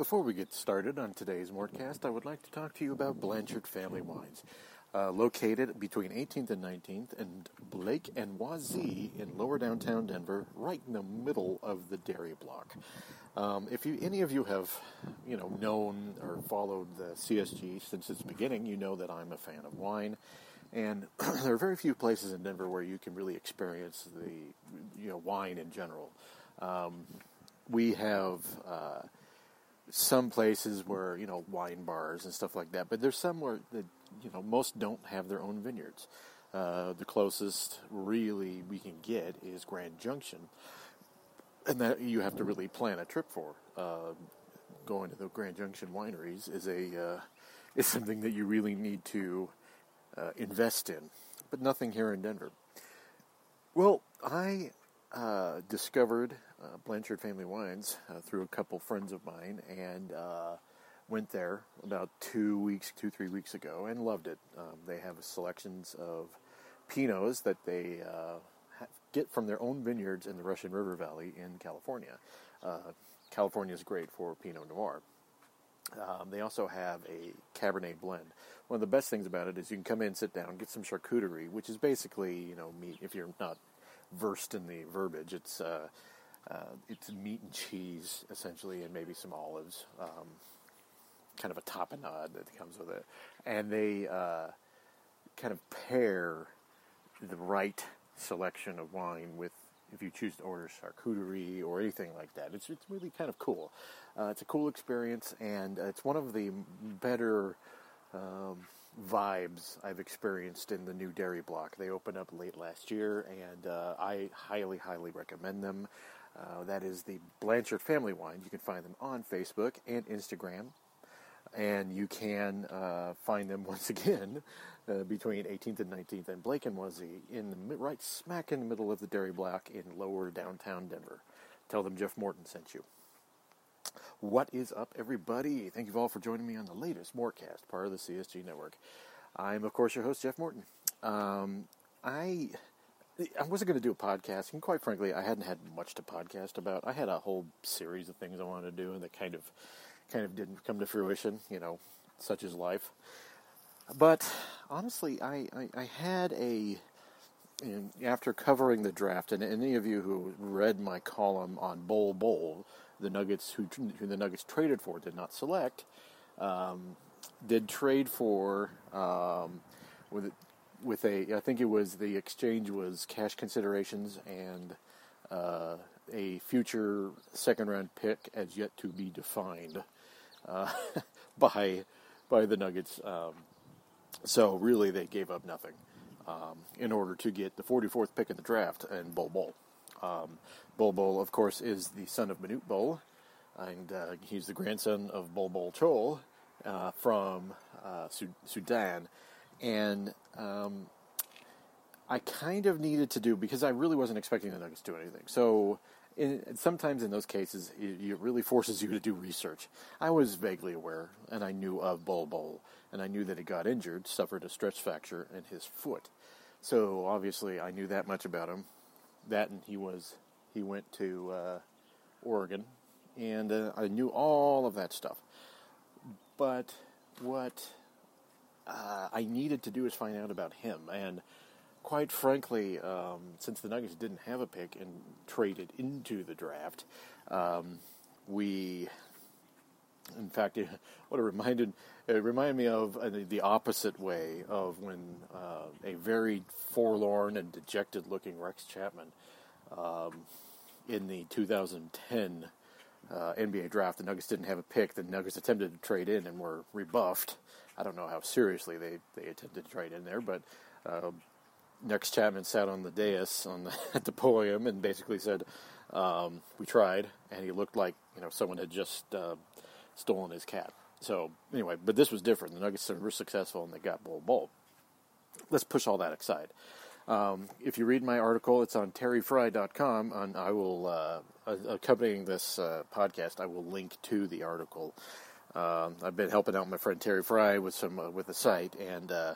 Before we get started on today's Mortcast, I would like to talk to you about Blanchard Family Wines. Uh, located between 18th and 19th and Blake and Wazee in lower downtown Denver, right in the middle of the dairy block. Um, if you, any of you have, you know, known or followed the CSG since its beginning, you know that I'm a fan of wine, and there are very few places in Denver where you can really experience the, you know, wine in general. Um, we have. Uh, some places where you know wine bars and stuff like that, but there's some where that you know most don't have their own vineyards. Uh, the closest really we can get is Grand Junction, and that you have to really plan a trip for. Uh, going to the Grand Junction wineries is a uh, is something that you really need to uh, invest in, but nothing here in Denver. Well, I uh, discovered uh, Blanchard Family Wines uh, through a couple friends of mine and uh, went there about two weeks, two, three weeks ago and loved it. Um, they have selections of Pinots that they uh, get from their own vineyards in the Russian River Valley in California. California is great for Pinot Noir. Um, they also have a Cabernet blend. One of the best things about it is you can come in, sit down, get some charcuterie, which is basically you know meat. If you're not versed in the verbiage, it's uh, uh, it's meat and cheese essentially, and maybe some olives. Um, kind of a tapenade that comes with it, and they uh, kind of pair the right selection of wine with. If you choose to order charcuterie or anything like that, it's it's really kind of cool. Uh, it's a cool experience, and it's one of the better um, vibes I've experienced in the new dairy block. They opened up late last year, and uh, I highly, highly recommend them. Uh, that is the Blanchard Family Wine. You can find them on Facebook and Instagram. And you can uh, find them once again uh, between 18th and 19th and Blake and Wazee in the right smack in the middle of the dairy block in lower downtown Denver. Tell them Jeff Morton sent you. What is up, everybody? Thank you all for joining me on the latest Mortcast, part of the CSG network. I'm, of course, your host, Jeff Morton. Um, I I wasn't going to do a podcast, and quite frankly, I hadn't had much to podcast about. I had a whole series of things I wanted to do, and that kind of, kind of didn't come to fruition. You know, such is life. But honestly, I, I, I had a after covering the draft, and any of you who read my column on Bowl Bol, the Nuggets who, who the Nuggets traded for did not select, um, did trade for um, with with a, I think it was the exchange was cash considerations and uh, a future second round pick as yet to be defined uh, by by the Nuggets. Um, so really, they gave up nothing um, in order to get the 44th pick in the draft and Bol Bol. Um, Bol Bol, of course, is the son of Manute Bol, and uh, he's the grandson of Bol Bol Chol uh, from uh, Sudan and um, I kind of needed to do because I really wasn't expecting the Nuggets to do anything. So in, sometimes in those cases, it, it, really forces you to do research. I was vaguely aware, and I knew of Bol, and I knew that he got injured, suffered a stress fracture in his foot. So obviously, I knew that much about him. That and he was he went to uh, Oregon, and uh, I knew all of that stuff. But what uh, I needed to do is find out about him. And quite frankly, um, since the Nuggets didn't have a pick and traded into the draft, um, we, in fact, it, what it reminded it reminded me of uh, the opposite way of when uh, a very forlorn and dejected-looking Rex Chapman um, in the 2010 uh, NBA draft, the Nuggets didn't have a pick. The Nuggets attempted to trade in and were rebuffed. I don't know how seriously they, they attempted to trade in there, but uh, Rex Chapman sat on the dais on the, at the podium and basically said, um, "We tried," and he looked like you know someone had just uh, stolen his cat. So anyway, but this was different. The Nuggets were successful and they got Bull Bol. Let's push all that aside. Um, if you read my article, it's on terryfrei.com. And I will, uh, accompanying this uh, podcast, I will link to the article. Um, I've been helping out my friend Terry Frei with some uh, with the site, and uh,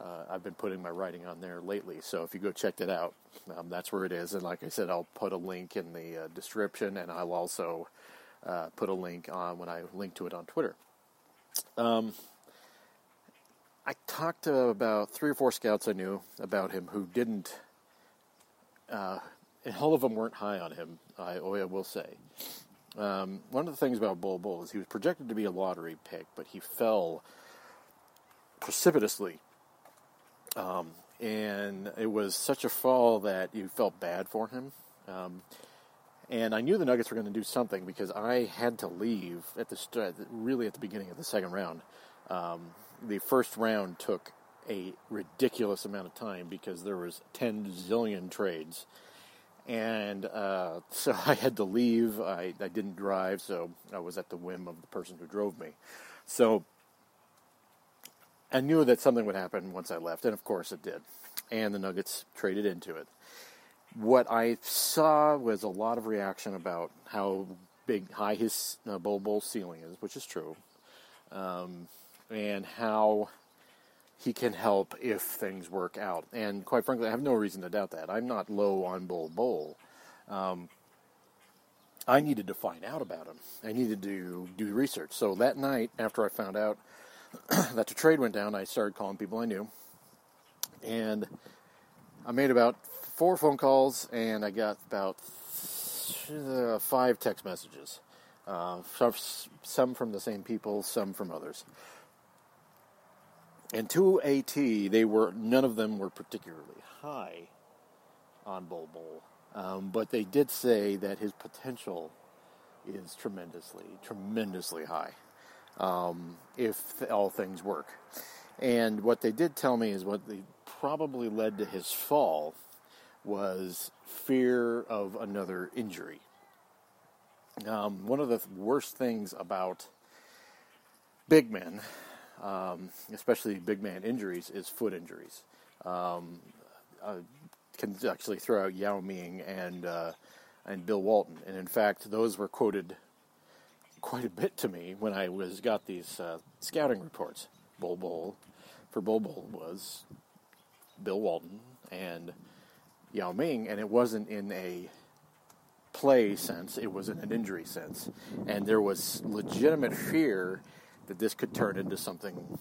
uh, I've been putting my writing on there lately. So if you go check it out, um, that's where it is. And like I said, I'll put a link in the uh, description, and I'll also uh, put a link on when I link to it on Twitter. Um, I talked to about three or four scouts I knew about him who didn't, uh, and all of them weren't high on him, I, I will say. Um, one of the things about Bol Bol is he was projected to be a lottery pick, but he fell precipitously. Um, and it was such a fall that you felt bad for him. Um, and I knew the Nuggets were going to do something because I had to leave at the start, really at the beginning of the second round. Um, the first round took a ridiculous amount of time because there was 10 zillion trades. And uh, so I had to leave. I, I didn't drive, so I was at the whim of the person who drove me. So I knew that something would happen once I left, and of course it did. And the Nuggets traded into it what I saw was a lot of reaction about how big, high his uh, Bol Bol ceiling is, which is true, um, and how he can help if things work out. And quite frankly, I have no reason to doubt that. I'm not low on Bol Bol. Um, I needed to find out about him. I needed to do research. So that night, after I found out that the trade went down, I started calling people I knew. And I made about four phone calls and I got about five text messages. Uh, some from the same people, some from others. And to AT, they were none of them were particularly high on Bol Bol, um, but they did say that his potential is tremendously, tremendously high um, if all things work. And what they did tell me is what they probably led to his fall was fear of another injury. Um, one of the worst things about big men, um, especially big man injuries, is foot injuries. Um, can actually throw out Yao Ming and uh, and Bill Walton, and in fact, those were quoted quite a bit to me when I was got these uh, scouting reports. Bol Bol for Bol Bol was Bill Walton and Yao Ming, and it wasn't in a play sense, it was in an injury sense. And there was legitimate fear that this could turn into something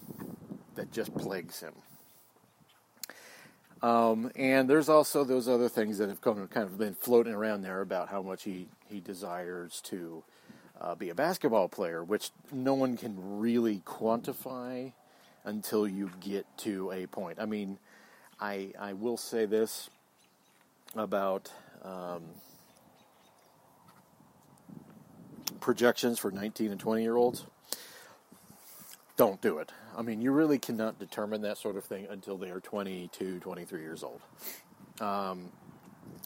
that just plagues him. Um, and there's also those other things that have come, kind of been floating around there about how much he, he desires to uh, be a basketball player, which no one can really quantify until you get to a point. I mean, I, I will say this about um, projections for 19 and 20 year olds, don't do it. I mean, you really cannot determine that sort of thing until they are 22, 23 years old. Um,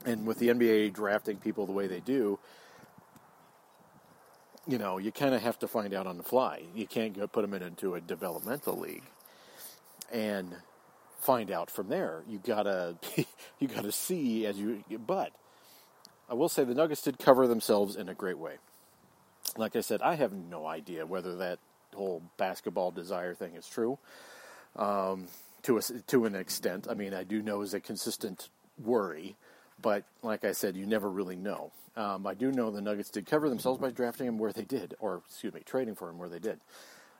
and with the NBA drafting people the way they do, you know, you kind of have to find out on the fly. You can't go put them into a developmental league. And find out from there. You gotta you gotta see as you. But I will say the Nuggets did cover themselves in a great way. Like I said, I have no idea whether that whole basketball desire thing is true. Um, to a, to an extent, I mean, I do know is a consistent worry, but like I said, you never really know. Um, I do know the Nuggets did cover themselves by drafting him where they did, or excuse me, trading for him where they did.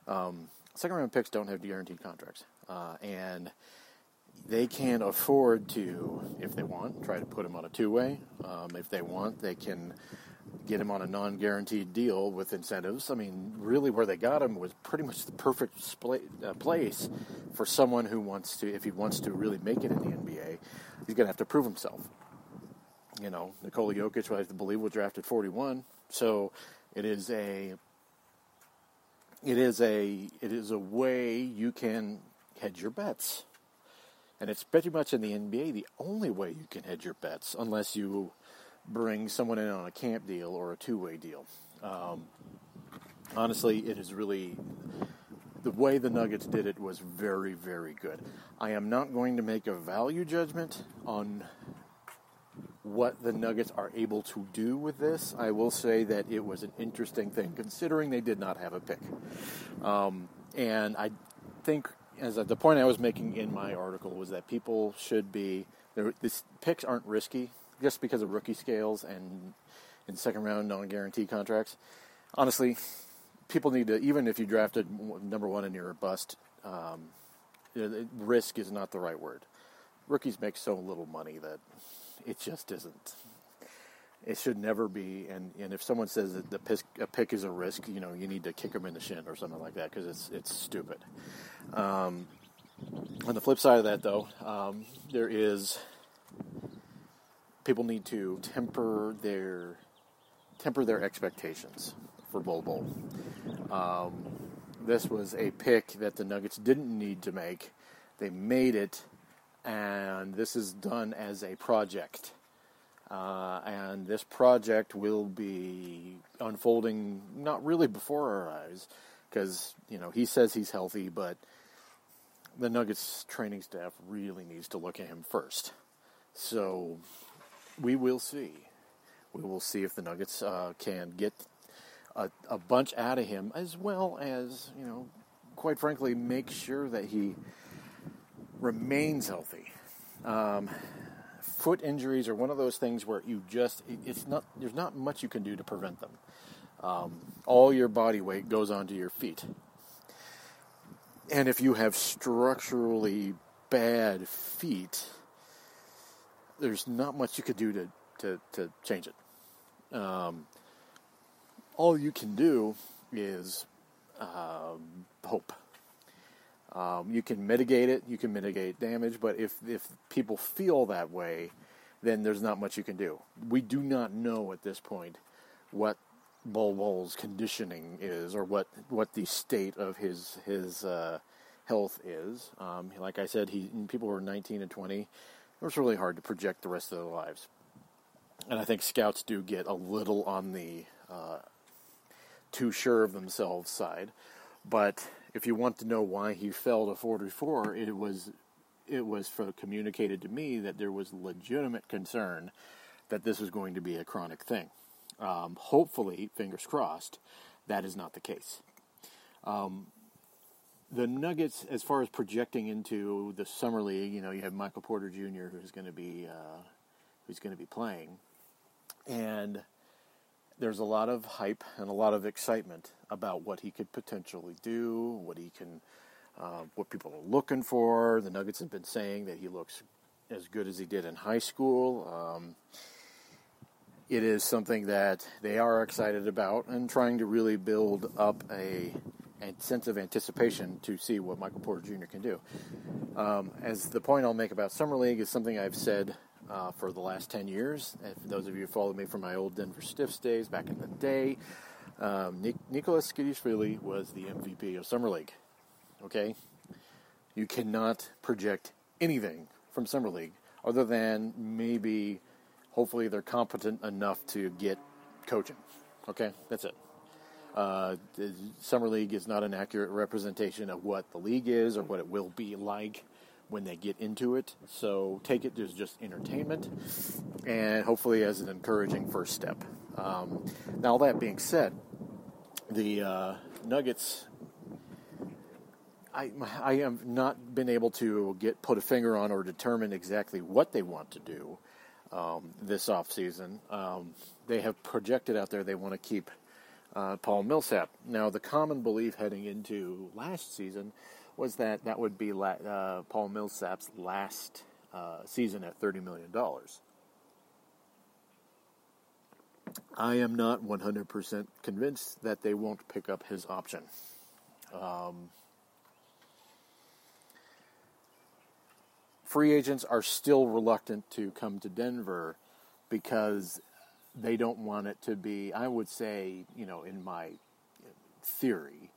Um, second round picks don't have guaranteed contracts, uh, and they can afford to, if they want, try to put him on a two way. Um, if they want, they can get him on a non guaranteed deal with incentives. I mean, really, where they got him was pretty much the perfect uh, place for someone who wants to, if he wants to really make it in the NBA, he's going to have to prove himself. You know, Nikola Jokic, I believe, was drafted 41. So it is a. It is a it is a way you can hedge your bets and it's pretty much in the NBA the only way you can hedge your bets, unless you bring someone in on a camp deal or a two way deal. Um, honestly, it is really the way the Nuggets did it was very, very good. I am not going to make a value judgment on what the Nuggets are able to do with this. I will say that it was an interesting thing, considering they did not have a pick. Um, and I think as the point I was making in my article was that people should be these picks aren't risky just because of rookie scales and in second round non guarantee contracts. honestly, people need to even if you drafted number one and you're a bust, um, risk is not the right word. Rookies make so little money that it just isn't. It should never be. And, and if someone says that the pick, a pick is a risk, you know, you need to kick them in the shin or something like that because it's it's stupid. Um, on the flip side of that, though, um, there is people need to temper their temper their expectations for Bol Bol. Um, this was a pick that the Nuggets didn't need to make. They made it, and this is done as a project. Uh, and this project will be unfolding not really before our eyes, because you know he says he's healthy, but the Nuggets training staff really needs to look at him first. So we will see. We will see if the Nuggets uh, can get a, a bunch out of him, as well as you know, quite frankly, make sure that he remains healthy. Um, foot injuries are one of those things where you just it's not there's not much you can do to prevent them. Um, all your body weight goes onto your feet, and if you have structurally bad feet, there's not much you could do to to, to change it. Um, all you can do is um, hope. Um, you can mitigate it, you can mitigate damage, but if, if people feel that way, then there's not much you can do. We do not know at this point what Bol Bol's conditioning is or what, what the state of his his uh, health is. Um, like I said, he people who are 19 and 20. It was really hard to project the rest of their lives, and I think scouts do get a little on the uh, too sure of themselves side. But if you want to know why he fell to 44, it was it was for, communicated to me that there was legitimate concern that this was going to be a chronic thing. Um, hopefully, fingers crossed, that is not the case. Um, the Nuggets, as far as projecting into the summer league, you know, you have Michael Porter Jr. who's going to be uh, who's going to be playing, and there's a lot of hype and a lot of excitement about what he could potentially do, what he can, uh, what people are looking for. The Nuggets have been saying that he looks as good as he did in high school. Um, it is something that they are excited about and trying to really build up a, a sense of anticipation to see what Michael Porter Jr. can do. Um, as the point I'll make about Summer League is something I've said uh, for the last 10 years. And for those of you who followed me from my old Denver Stiffs days back in the day, um, Nicholas Tskitishvili was the MVP of Summer League. Okay? You cannot project anything from Summer League other than maybe, hopefully, they're competent enough to get coaching. Okay? That's it. Uh, Summer League is not an accurate representation of what the league is or what it will be like when they get into it. So take it as just entertainment and hopefully as an encouraging first step. Um, now, all that being said, the uh, Nuggets. I, I have not been able to get put a finger on or determine exactly what they want to do um, this offseason. Um, they have projected out there they want to keep uh, Paul Millsap. Now, the common belief heading into last season was that that would be la- uh, Paul Millsap's last uh, season at $30 million. I am not 100% convinced that they won't pick up his option. Um, free agents are still reluctant to come to Denver because they don't want it to be, I would say, you know, in my theory,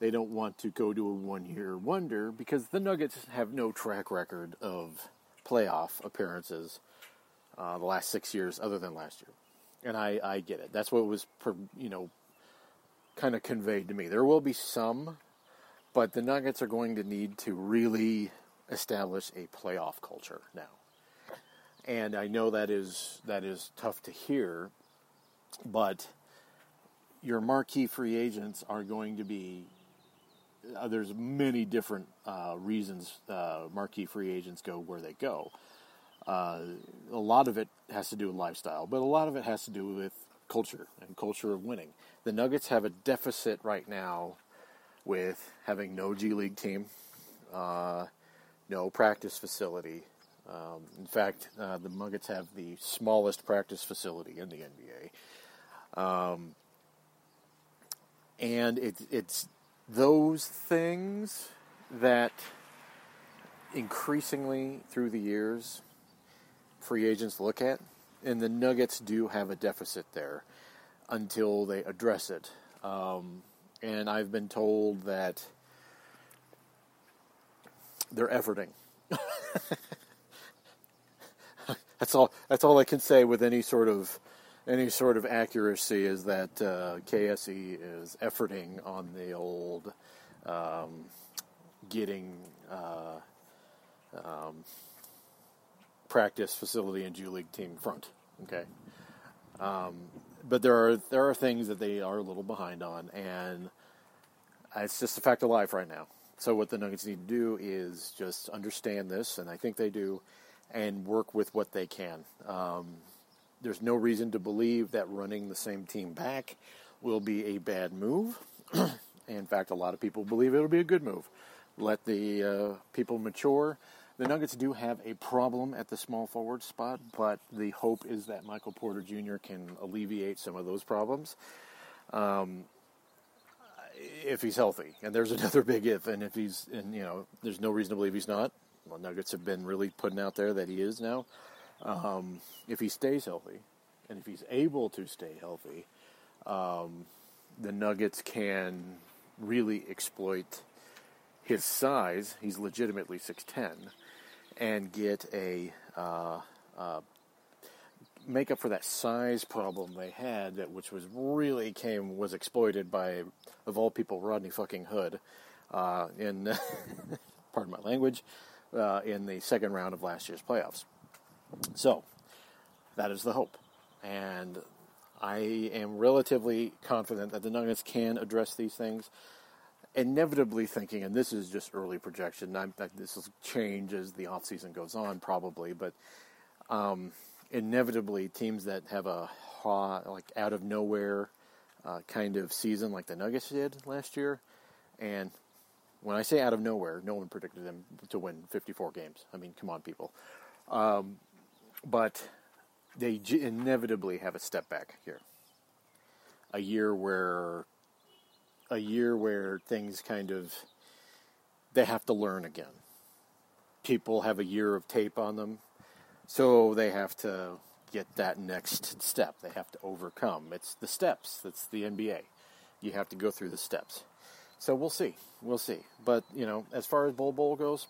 they don't want to go to a one year wonder because the Nuggets have no track record of playoff appearances uh, the last six years other than last year. And I, I get it. That's what was, you know, kind of conveyed to me. There will be some, but the Nuggets are going to need to really establish a playoff culture now. And I know that is that is tough to hear, but your marquee free agents are going to be uh, there's many different uh, reasons uh, marquee free agents go where they go. Uh, a lot of it has to do with lifestyle, but a lot of it has to do with culture and culture of winning. The Nuggets have a deficit right now with having no G League team, uh, no practice facility. Um, in fact, the Nuggets have the smallest practice facility in the NBA. Um, and it, it's those things that increasingly through the years free agents look at, and the Nuggets do have a deficit there until they address it. Um, and I've been told that they're efforting. that's all. That's all I can say with any sort of any sort of accuracy is that uh, KSE is efforting on the old um, getting uh, um, practice facility and G League team front. Okay, um, but there are there are things that they are a little behind on, and it's just a fact of life right now. So what the Nuggets need to do is just understand this, and I think they do, and work with what they can. Um, there's no reason to believe that running the same team back will be a bad move. In fact, a lot of people believe it'll be a good move. Let the uh, people mature. The Nuggets do have a problem at the small forward spot, but the hope is that Michael Porter Jr. can alleviate some of those problems. Um, if he's healthy, and there's another big if, and if he's, and you know, there's no reason to believe he's not. Well, Nuggets have been really putting out there that he is now. Um, if he stays healthy, and if he's able to stay healthy, um, the Nuggets can really exploit his size. He's legitimately six ten, and get a uh, uh, make up for that size problem they had, that which was really came was exploited by of all people Rodney fucking Hood uh, in pardon my language uh, in the second round of last year's playoffs. So that is the hope. And I am relatively confident that the Nuggets can address these things. Inevitably thinking, and this is just early projection, I'm, this will change as the offseason goes on, probably, but um, inevitably teams that have a hot, like out of nowhere uh, kind of season like the Nuggets did last year, and when I say out of nowhere, no one predicted them to win 54 games. I mean, come on, people. Um, but they inevitably have a step back here. A year where, a year where things kind of, they have to learn again. People have a year of tape on them, so they have to get that next step. They have to overcome. It's the steps. That's the NBA. You have to go through the steps. So we'll see. We'll see. But you know, as far as Bol Bol goes,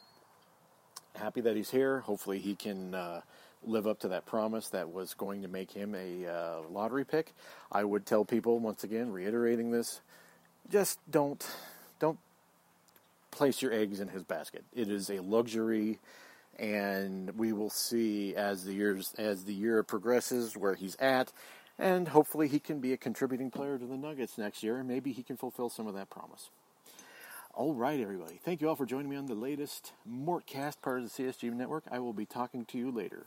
happy that he's here. Hopefully, he can uh, live up to that promise that was going to make him a uh, lottery pick. I would tell people once again, reiterating this, just don't don't place your eggs in his basket. It is a luxury, and we will see as the years as the year progresses where he's at, and hopefully he can be a contributing player to the Nuggets next year, and maybe he can fulfill some of that promise. All right, everybody. Thank you all for joining me on the latest Mortcast, part of the CSG Network. I will be talking to you later.